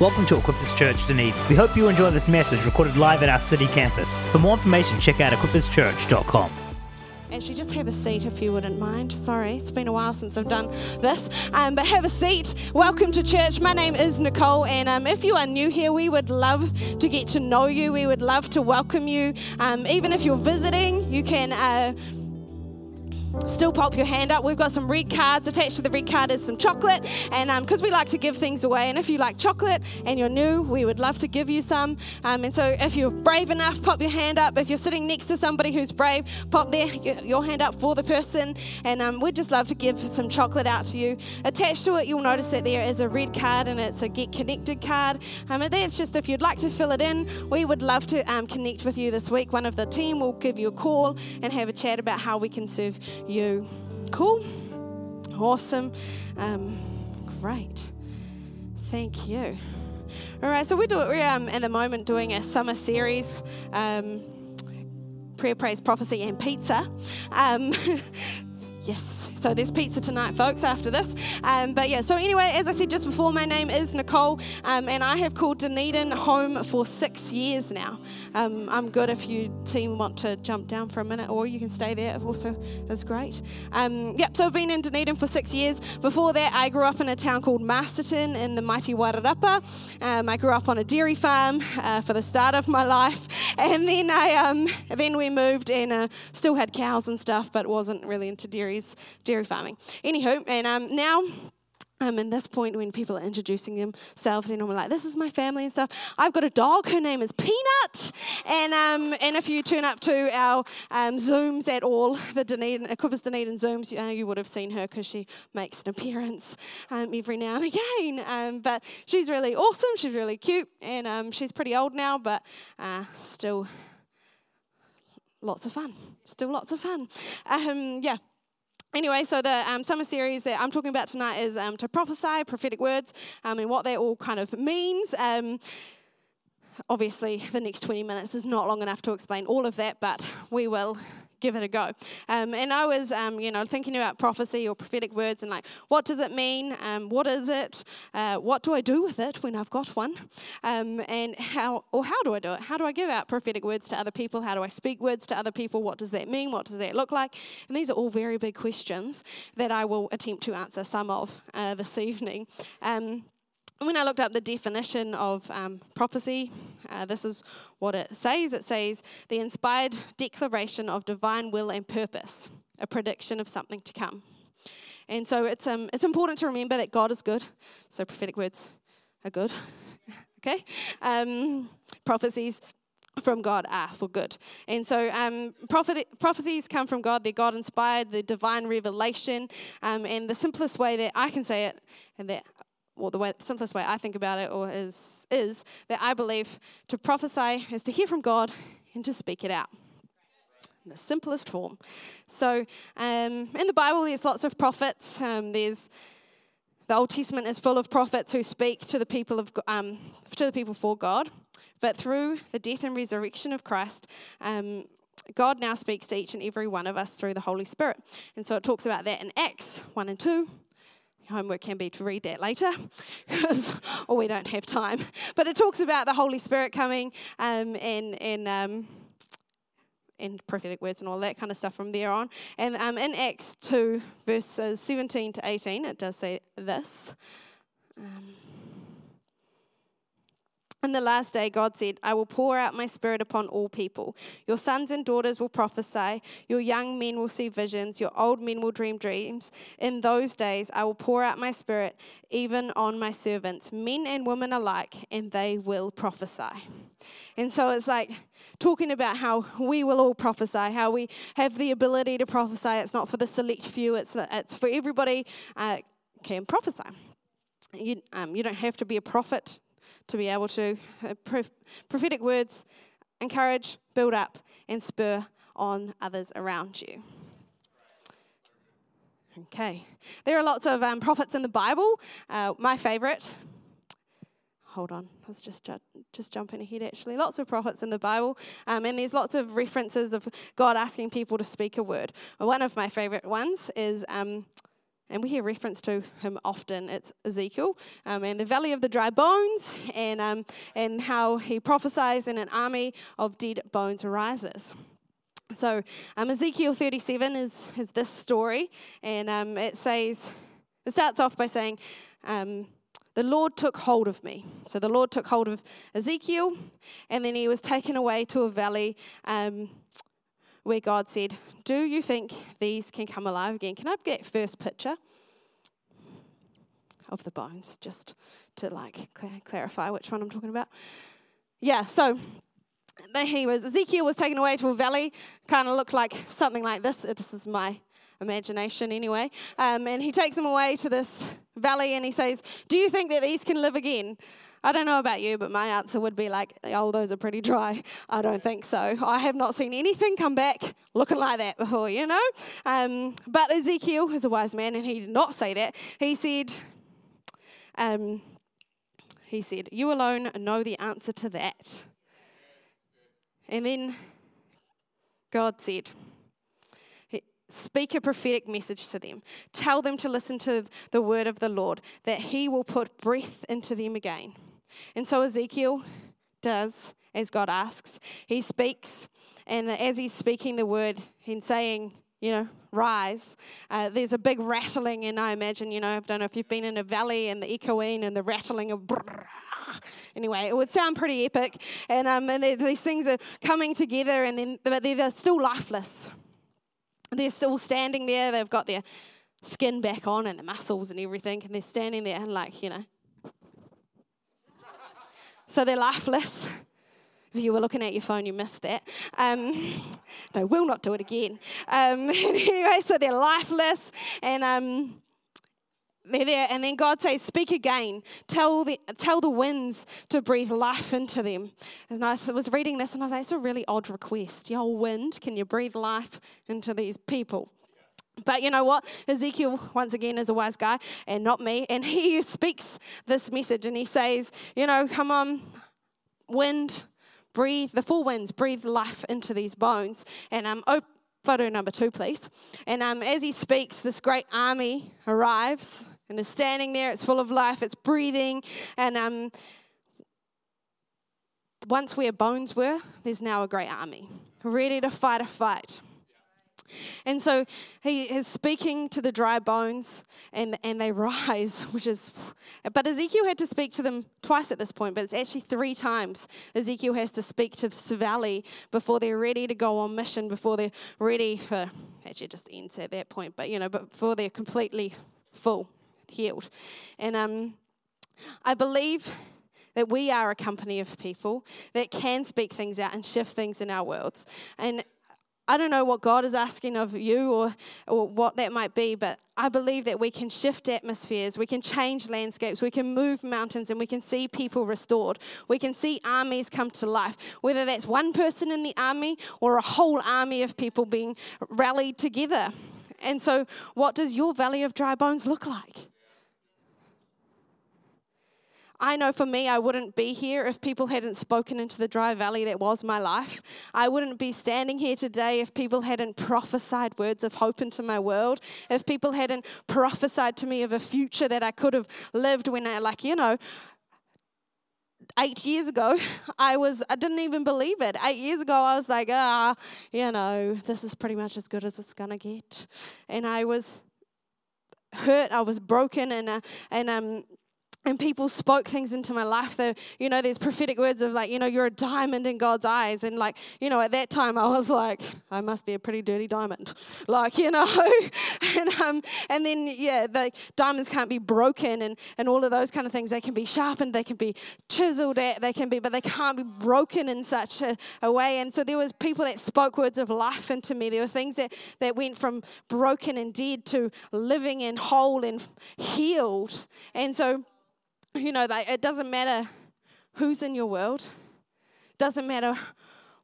Welcome to Equippers Church Dunedin. We hope you enjoy this message recorded live at our city campus. For more information, check out equipperschurch.com. Actually, just have a seat if you wouldn't mind. Sorry, it's been a while since I've done this. Um, but have a seat. Welcome to church. My name is Nicole, and um, if you are new here, we would love to get to know you. We would love to welcome you. Um, even if you're visiting, you can. Uh, still pop your hand up. We've got some red cards. Attached to the red card is some chocolate. And because um, we like to give things away, and if you like chocolate and you're new, we would love to give you some. Um, and so if you're brave enough, pop your hand up. If you're sitting next to somebody who's brave, pop their, your hand up for the person. And um, we'd just love to give some chocolate out to you. Attached to it, you'll notice that there is a red card and it's a Get Connected card. Um, and that's just if you'd like to fill it in, we would love to um, connect with you this week. One of the team will give you a call and have a chat about how we can serve you. Cool? Awesome. Um, great. Thank you. All right, so we're, we're um, at the moment doing a summer series. Um, prayer, praise, prophecy, and pizza. Um, yes. So there's pizza tonight, folks, after this. Um, but yeah, so anyway, as I said just before, my name is Nicole, um, and I have called Dunedin home for six years now. Um, I'm good if you team want to jump down for a minute, or you can stay there. Also, is great. Um, yep. So I've been in Dunedin for six years. Before that, I grew up in a town called Masterton in the mighty Wairarapa. Um, I grew up on a dairy farm uh, for the start of my life, and then I um, then we moved and uh, still had cows and stuff, but wasn't really into dairies dairy farming. Anywho, and um, now um, and this point when people are introducing themselves, and I'm like, "This is my family and stuff." I've got a dog. Her name is Peanut, and um, and if you turn up to our um, zooms at all, the Dunedin, Equippers Dunedin zooms, uh, you would have seen her because she makes an appearance um, every now and again. Um, but she's really awesome. She's really cute, and she's pretty old now, but uh, still lots of fun. Still lots of fun. Um, yeah, Anyway, so the um, summer series that I'm talking about tonight is um, to prophesy, prophetic words, um, and what that all kind of means. Um, obviously, the next 20 minutes is not long enough to explain all of that, but we will give it a go. Um, and I was, um, you know, thinking about prophecy or prophetic words and like, what does it mean? Um, what is it? Uh, what do I do with it when I've got one? Um, and how, or how do I do it? How do I give out prophetic words to other people? How do I speak words to other people? What does that mean? What does that look like? And these are all very big questions that I will attempt to answer some of uh, this evening. Um, when I looked up the definition of um, prophecy, uh, this is what it says it says, the inspired declaration of divine will and purpose, a prediction of something to come. And so it's, um, it's important to remember that God is good. So prophetic words are good. okay? Um, prophecies from God are for good. And so um, prophet, prophecies come from God. They're God inspired, the divine revelation. Um, and the simplest way that I can say it, and that or the way, simplest way I think about it, or is is that I believe to prophesy is to hear from God and to speak it out. In the simplest form. So, um, in the Bible, there's lots of prophets. Um, there's the Old Testament is full of prophets who speak to the people of um, to the people for God. But through the death and resurrection of Christ, um, God now speaks to each and every one of us through the Holy Spirit. And so it talks about that in Acts 1 and 2, homework can be to read that later, because or we don't have time. But it talks about the Holy Spirit coming um, and and um, and prophetic words and all that kind of stuff from there on. And um, in Acts two verses seventeen to eighteen, it does say this. Um, in the last day, God said, I will pour out my spirit upon all people. Your sons and daughters will prophesy. Your young men will see visions. Your old men will dream dreams. In those days, I will pour out my spirit even on my servants, men and women alike, and they will prophesy. And so it's like talking about how we will all prophesy, how we have the ability to prophesy. It's not for the select few, it's, it's for everybody uh, can prophesy. You, um, you don't have to be a prophet to be able to. Uh, prophetic words encourage, build up, and spur on others around you. Okay. There are lots of um, prophets in the Bible. Uh, my favorite, hold on, I was just, ju- just jumping ahead actually. Lots of prophets in the Bible, um, and there's lots of references of God asking people to speak a word. One of my favorite ones is um, and we hear reference to him often. It's Ezekiel um, and the valley of the dry bones, and um, and how he prophesies, and an army of dead bones arises. So um, Ezekiel 37 is is this story, and um, it says it starts off by saying. Um, the Lord took hold of me. So the Lord took hold of Ezekiel, and then he was taken away to a valley um, where God said, Do you think these can come alive again? Can I get first picture of the bones just to like cl- clarify which one I'm talking about? Yeah, so he was Ezekiel was taken away to a valley, kind of looked like something like this. This is my imagination anyway. Um, and he takes him away to this valley and he says, Do you think that these can live again? I don't know about you, but my answer would be like, oh, those are pretty dry. I don't think so. I have not seen anything come back looking like that before, you know? Um, but Ezekiel is a wise man, and he did not say that. He said, um, he said, You alone know the answer to that. And then God said, Speak a prophetic message to them. Tell them to listen to the word of the Lord, that He will put breath into them again. And so Ezekiel does as God asks. He speaks, and as he's speaking the word and saying, you know, rise, uh, there's a big rattling, and I imagine, you know, I don't know if you've been in a valley and the echoing and the rattling of. Anyway, it would sound pretty epic, and, um, and these things are coming together, and then but they're still lifeless. They're still standing there. They've got their skin back on and the muscles and everything, and they're standing there and like, you know, so they're lifeless. If you were looking at your phone, you missed that. Um, no, we'll not do it again. Um, anyway, so they're lifeless, and um, they're there. And then God says, "Speak again. Tell the tell the winds to breathe life into them." And I was reading this, and I was like, "It's a really odd request. Yo, wind, can you breathe life into these people?" But you know what? Ezekiel, once again, is a wise guy and not me. And he speaks this message and he says, You know, come on, wind, breathe, the four winds, breathe life into these bones. And um, oh, photo number two, please. And um, as he speaks, this great army arrives and is standing there. It's full of life, it's breathing. And um, once where bones were, there's now a great army ready to fight a fight. And so he is speaking to the dry bones and, and they rise, which is, but Ezekiel had to speak to them twice at this point, but it's actually three times Ezekiel has to speak to this valley before they're ready to go on mission, before they're ready for, actually just ends at that point, but you know, before they're completely full, healed. And um, I believe that we are a company of people that can speak things out and shift things in our worlds. And I don't know what God is asking of you or, or what that might be, but I believe that we can shift atmospheres, we can change landscapes, we can move mountains, and we can see people restored. We can see armies come to life, whether that's one person in the army or a whole army of people being rallied together. And so, what does your valley of dry bones look like? I know for me, I wouldn't be here if people hadn't spoken into the dry valley that was my life. I wouldn't be standing here today if people hadn't prophesied words of hope into my world, if people hadn't prophesied to me of a future that I could have lived when I, like, you know, eight years ago, I was I didn't even believe it. Eight years ago, I was like, ah, you know, this is pretty much as good as it's gonna get, and I was hurt. I was broken, and uh, and um, and people spoke things into my life. That you know there's prophetic words of like you know you're a diamond in god's eyes. And like you know at that time i was like i must be a pretty dirty diamond. Like you know and um and then yeah the diamonds can't be broken and and all of those kind of things. They can be sharpened. They can be chiseled at they can be but they can't be broken in such a, a way. And so there was people that spoke words of life into me. There were things that that went from broken and dead to living and whole and healed. And so you know, like, it doesn't matter who's in your world, doesn't matter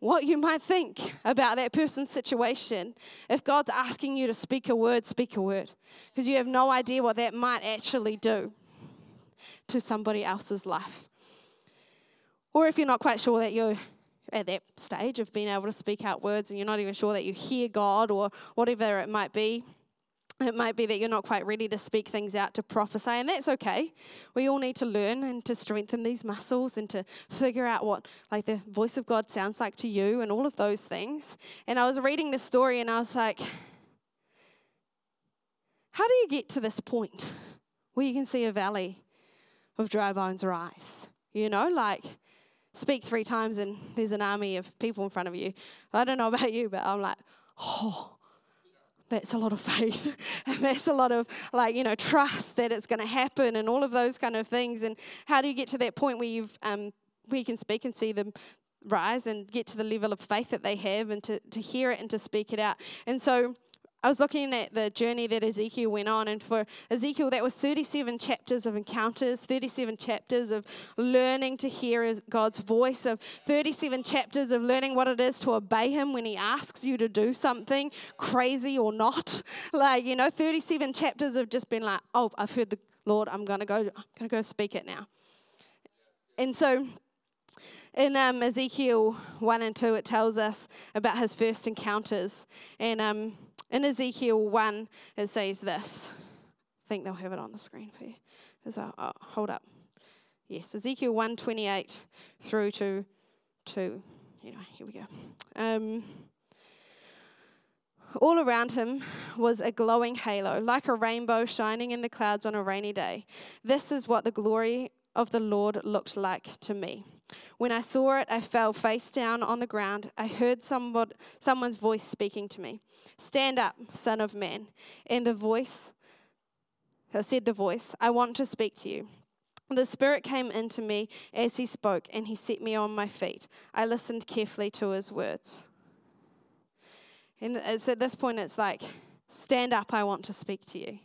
what you might think about that person's situation. If God's asking you to speak a word, speak a word, because you have no idea what that might actually do to somebody else's life. Or if you're not quite sure that you're at that stage of being able to speak out words and you're not even sure that you hear God or whatever it might be, It might be that you're not quite ready to speak things out, to prophesy, and that's okay. We all need to learn and to strengthen these muscles and to figure out what like the voice of God sounds like to you and all of those things. And I was reading this story and I was like, how do you get to this point where you can see a valley of dry bones rise? You know, like speak three times and there's an army of people in front of you. I don't know about you, but I'm like, oh, that's a lot of faith. and that's a lot of, like, you know, trust that it's going to happen and all of those kind of things. And how do you get to that point where you've, um, where you can speak and see them rise and get to the level of faith that they have and to, to hear it and to speak it out? And so, I was looking at the journey that Ezekiel went on, and for Ezekiel, that was 37 chapters of encounters, 37 chapters of learning to hear God's voice, of 37 chapters of learning what it is to obey Him when He asks you to do something, crazy or not. Like, you know, 37 chapters of just being like, oh, I've heard the Lord, I'm gonna go, I'm gonna go speak it now. And so in um, Ezekiel 1 and 2, it tells us about his first encounters. And um, in Ezekiel 1, it says this. I think they'll have it on the screen for you as well. Oh, hold up. Yes, Ezekiel 1 28 through to 2. Anyway, here we go. Um, all around him was a glowing halo, like a rainbow shining in the clouds on a rainy day. This is what the glory of the Lord looked like to me. When I saw it, I fell face down on the ground. I heard somebody, someone's voice speaking to me Stand up, Son of Man. And the voice, said the voice, I want to speak to you. The Spirit came into me as he spoke, and he set me on my feet. I listened carefully to his words. And it's at this point, it's like, Stand up, I want to speak to you.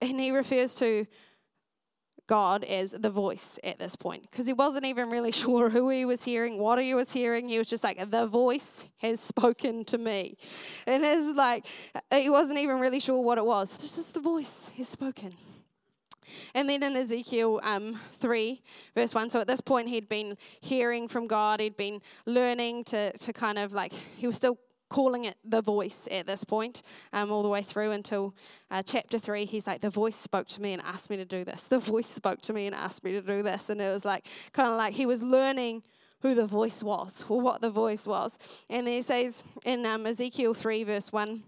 And he refers to God as the voice at this point because he wasn't even really sure who he was hearing, what he was hearing. He was just like, the voice has spoken to me. And it's like, he wasn't even really sure what it was. This is the voice has spoken. And then in Ezekiel um, 3, verse 1, so at this point he'd been hearing from God, he'd been learning to, to kind of like, he was still calling it the voice at this point, um, all the way through until uh, chapter three. He's like, The voice spoke to me and asked me to do this. The voice spoke to me and asked me to do this. And it was like, kind of like he was learning who the voice was or what the voice was. And he says in um, Ezekiel 3, verse 1.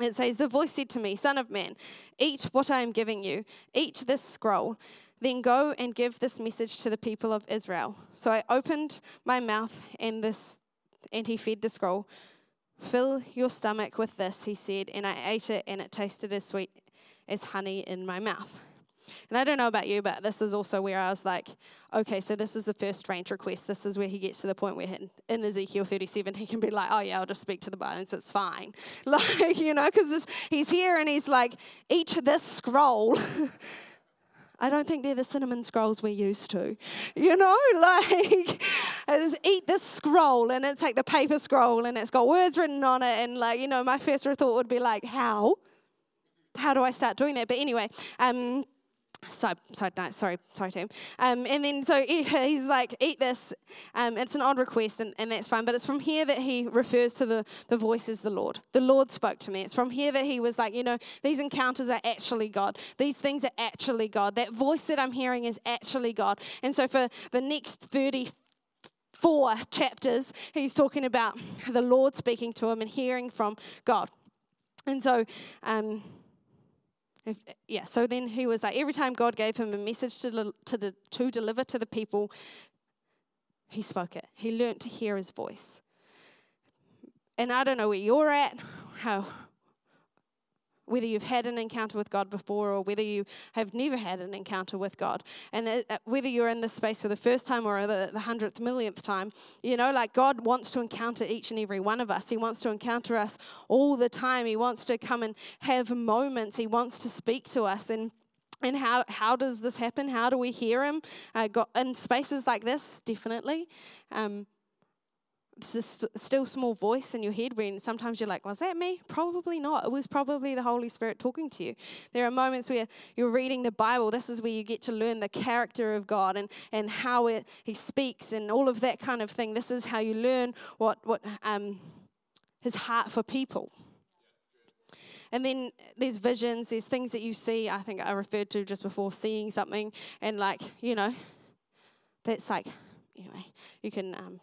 It says, The voice said to me, Son of man, eat what I am giving you, eat this scroll, then go and give this message to the people of Israel. So I opened my mouth, and this and he fed the scroll Fill your stomach with this, he said, and I ate it, and it tasted as sweet as honey in my mouth. And I don't know about you, but this is also where I was like, okay, so this is the first strange request. This is where he gets to the point where in Ezekiel 37, he can be like, oh, yeah, I'll just speak to the bones. It's fine. Like, you know, because he's here and he's like, eat this scroll. I don't think they're the cinnamon scrolls we're used to. You know, like eat this scroll and it's like the paper scroll and it's got words written on it. And like, you know, my first thought would be like, how? How do I start doing that? But anyway, um, Side, side note, sorry, sorry, Tim. Um, and then so he's like, eat this. Um, it's an odd request, and, and that's fine. But it's from here that he refers to the, the voice as the Lord. The Lord spoke to me. It's from here that he was like, you know, these encounters are actually God. These things are actually God. That voice that I'm hearing is actually God. And so for the next 34 chapters, he's talking about the Lord speaking to him and hearing from God. And so, um, if, yeah, so then he was like, every time God gave him a message to, to, the, to deliver to the people, he spoke it. He learned to hear his voice. And I don't know where you're at, how, whether you've had an encounter with God before or whether you have never had an encounter with God. And uh, uh, whether you're in this space for the first time or the, the hundredth, millionth time, you know, like God wants to encounter each and every one of us. He wants to encounter us all the time. He wants to come and have moments. He wants to speak to us. And and how, how does this happen? How do we hear him? Uh, in spaces like this, definitely. Um, this still small voice in your head when sometimes you're like, was that me? Probably not. It was probably the Holy Spirit talking to you. There are moments where you're reading the Bible. This is where you get to learn the character of God and, and how it, He speaks and all of that kind of thing. This is how you learn what, what um, His heart for people. and then there's visions, there's things that you see. I think I referred to just before seeing something, and like you know, that's like anyway. You can um,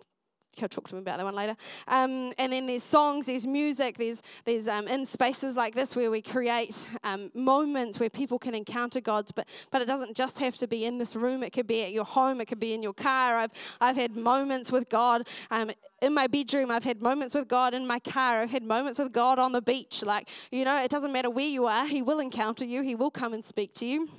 He'll talk to me about that one later. Um, and then there's songs, there's music, there's there's um, in spaces like this where we create um, moments where people can encounter God's. But but it doesn't just have to be in this room. It could be at your home. It could be in your car. I've I've had moments with God. Um, in my bedroom, I've had moments with God in my car. I've had moments with God on the beach. Like, you know, it doesn't matter where you are, He will encounter you, He will come and speak to you.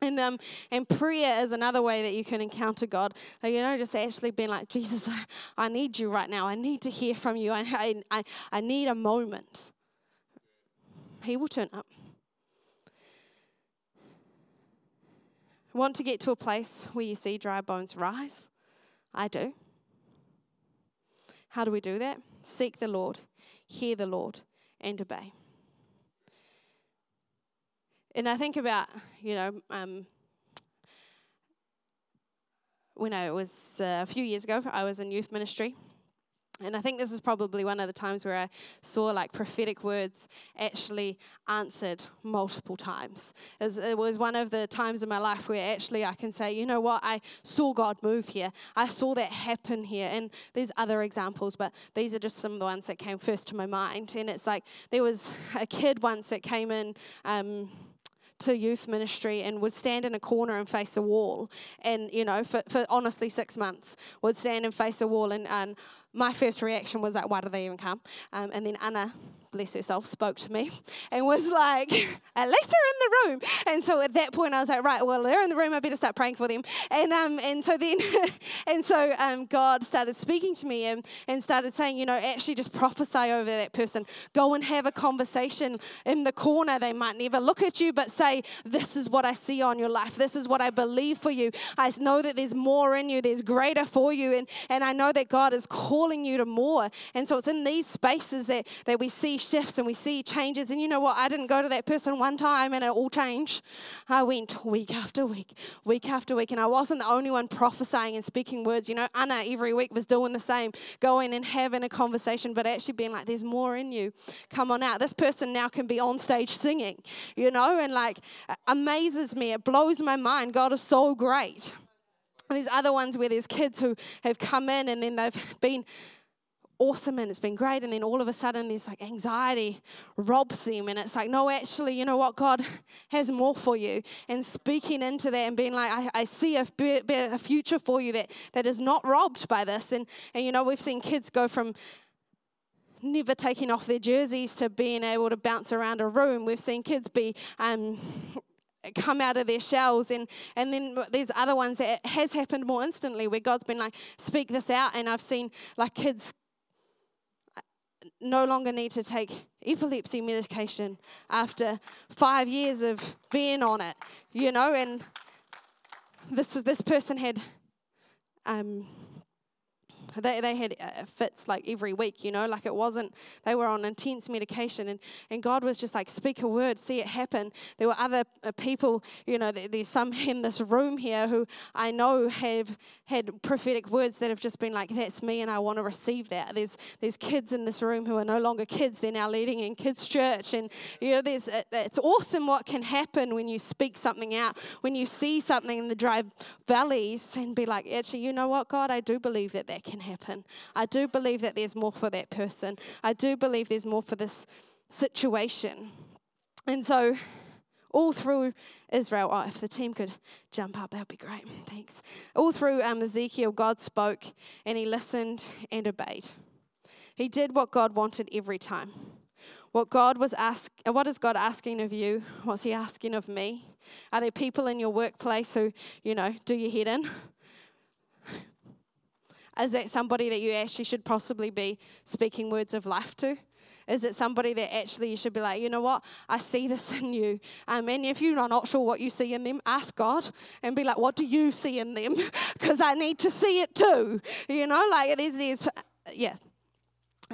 And um, and prayer is another way that you can encounter God. You know, just actually being like, Jesus, I, I need you right now. I need to hear from you. I, I, I need a moment. He will turn up. Want to get to a place where you see dry bones rise? I do. How do we do that? Seek the Lord, hear the Lord, and obey and I think about, you know, um, when I was uh, a few years ago, I was in youth ministry. And I think this is probably one of the times where I saw like prophetic words actually answered multiple times. It was one of the times in my life where actually I can say, you know what, I saw God move here. I saw that happen here. And there's other examples, but these are just some of the ones that came first to my mind. And it's like there was a kid once that came in. Um, to youth ministry and would stand in a corner and face a wall. And, you know, for, for honestly six months, would stand and face a wall. And, and my first reaction was like, why do they even come? Um, and then Anna bless herself, spoke to me and was like, at least they're in the room. And so at that point, I was like, right, well, they're in the room. I better start praying for them. And um, and so then, and so um, God started speaking to me and, and started saying, you know, actually just prophesy over that person. Go and have a conversation in the corner. They might never look at you, but say, this is what I see on your life. This is what I believe for you. I know that there's more in you. There's greater for you. And, and I know that God is calling you to more. And so it's in these spaces that, that we see shifts and we see changes. And you know what? I didn't go to that person one time and it all changed. I went week after week, week after week. And I wasn't the only one prophesying and speaking words. You know, Anna every week was doing the same, going and having a conversation, but actually being like, there's more in you. Come on out. This person now can be on stage singing, you know, and like amazes me. It blows my mind. God is so great. there's other ones where there's kids who have come in and then they've been awesome and it's been great. And then all of a sudden, there's like anxiety robs them. And it's like, no, actually, you know what? God has more for you. And speaking into that and being like, I, I see a, a future for you that, that is not robbed by this. And, and, you know, we've seen kids go from never taking off their jerseys to being able to bounce around a room. We've seen kids be. Um, come out of their shells and and then there's other ones that has happened more instantly where god's been like speak this out and i've seen like kids no longer need to take epilepsy medication after five years of being on it, you know, and this was this person had um, they, they had uh, fits like every week, you know, like it wasn't, they were on intense medication. And, and God was just like, speak a word, see it happen. There were other uh, people, you know, there's some in this room here who I know have had prophetic words that have just been like, that's me and I want to receive that. There's, there's kids in this room who are no longer kids, they're now leading in kids' church. And, you know, there's, it's awesome what can happen when you speak something out, when you see something in the dry valleys and be like, actually, you know what, God, I do believe that that can happen. I do believe that there's more for that person. I do believe there's more for this situation. And so, all through Israel, oh, if the team could jump up, that would be great. Thanks. All through um, Ezekiel, God spoke and he listened and obeyed. He did what God wanted every time. What God was ask, what is God asking of you? What's He asking of me? Are there people in your workplace who, you know, do your head in? Is that somebody that you actually should possibly be speaking words of life to? Is it somebody that actually you should be like, you know what, I see this in you? Um, and if you're not sure what you see in them, ask God and be like, what do you see in them? Because I need to see it too. You know, like there's, there's, yeah,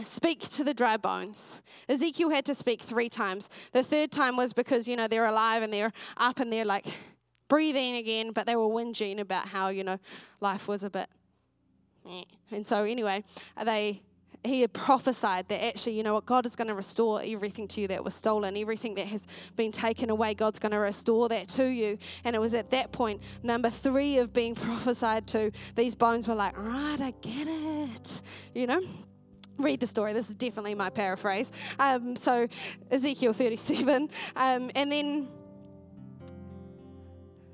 speak to the dry bones. Ezekiel had to speak three times. The third time was because, you know, they're alive and they're up and they're like breathing again, but they were whinging about how, you know, life was a bit and so, anyway, they he had prophesied that actually, you know what, God is going to restore everything to you that was stolen, everything that has been taken away, God's going to restore that to you. And it was at that point, number three of being prophesied to, these bones were like, right, I get it, you know? read the story. This is definitely my paraphrase. Um, so, Ezekiel 37. Um, and then,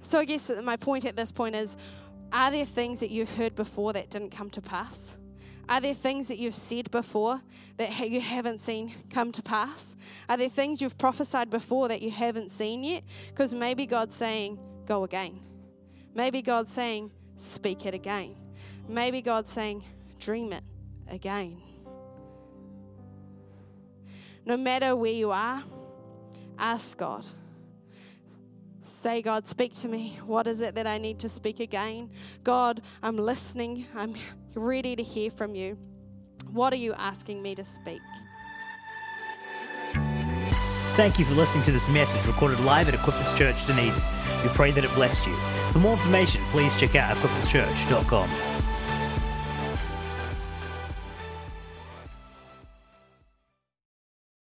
so I guess my point at this point is are there things that you've heard before that didn't come to pass? Are there things that you've said before that you haven't seen come to pass? Are there things you've prophesied before that you haven't seen yet? Because maybe God's saying, go again. Maybe God's saying, speak it again. Maybe God's saying, dream it again. No matter where you are, ask God. Say, God, speak to me. What is it that I need to speak again? God, I'm listening. I'm ready to hear from you. What are you asking me to speak? Thank you for listening to this message recorded live at Equippers Church Dunedin. We pray that it blessed you. For more information, please check out equipperschurch.com.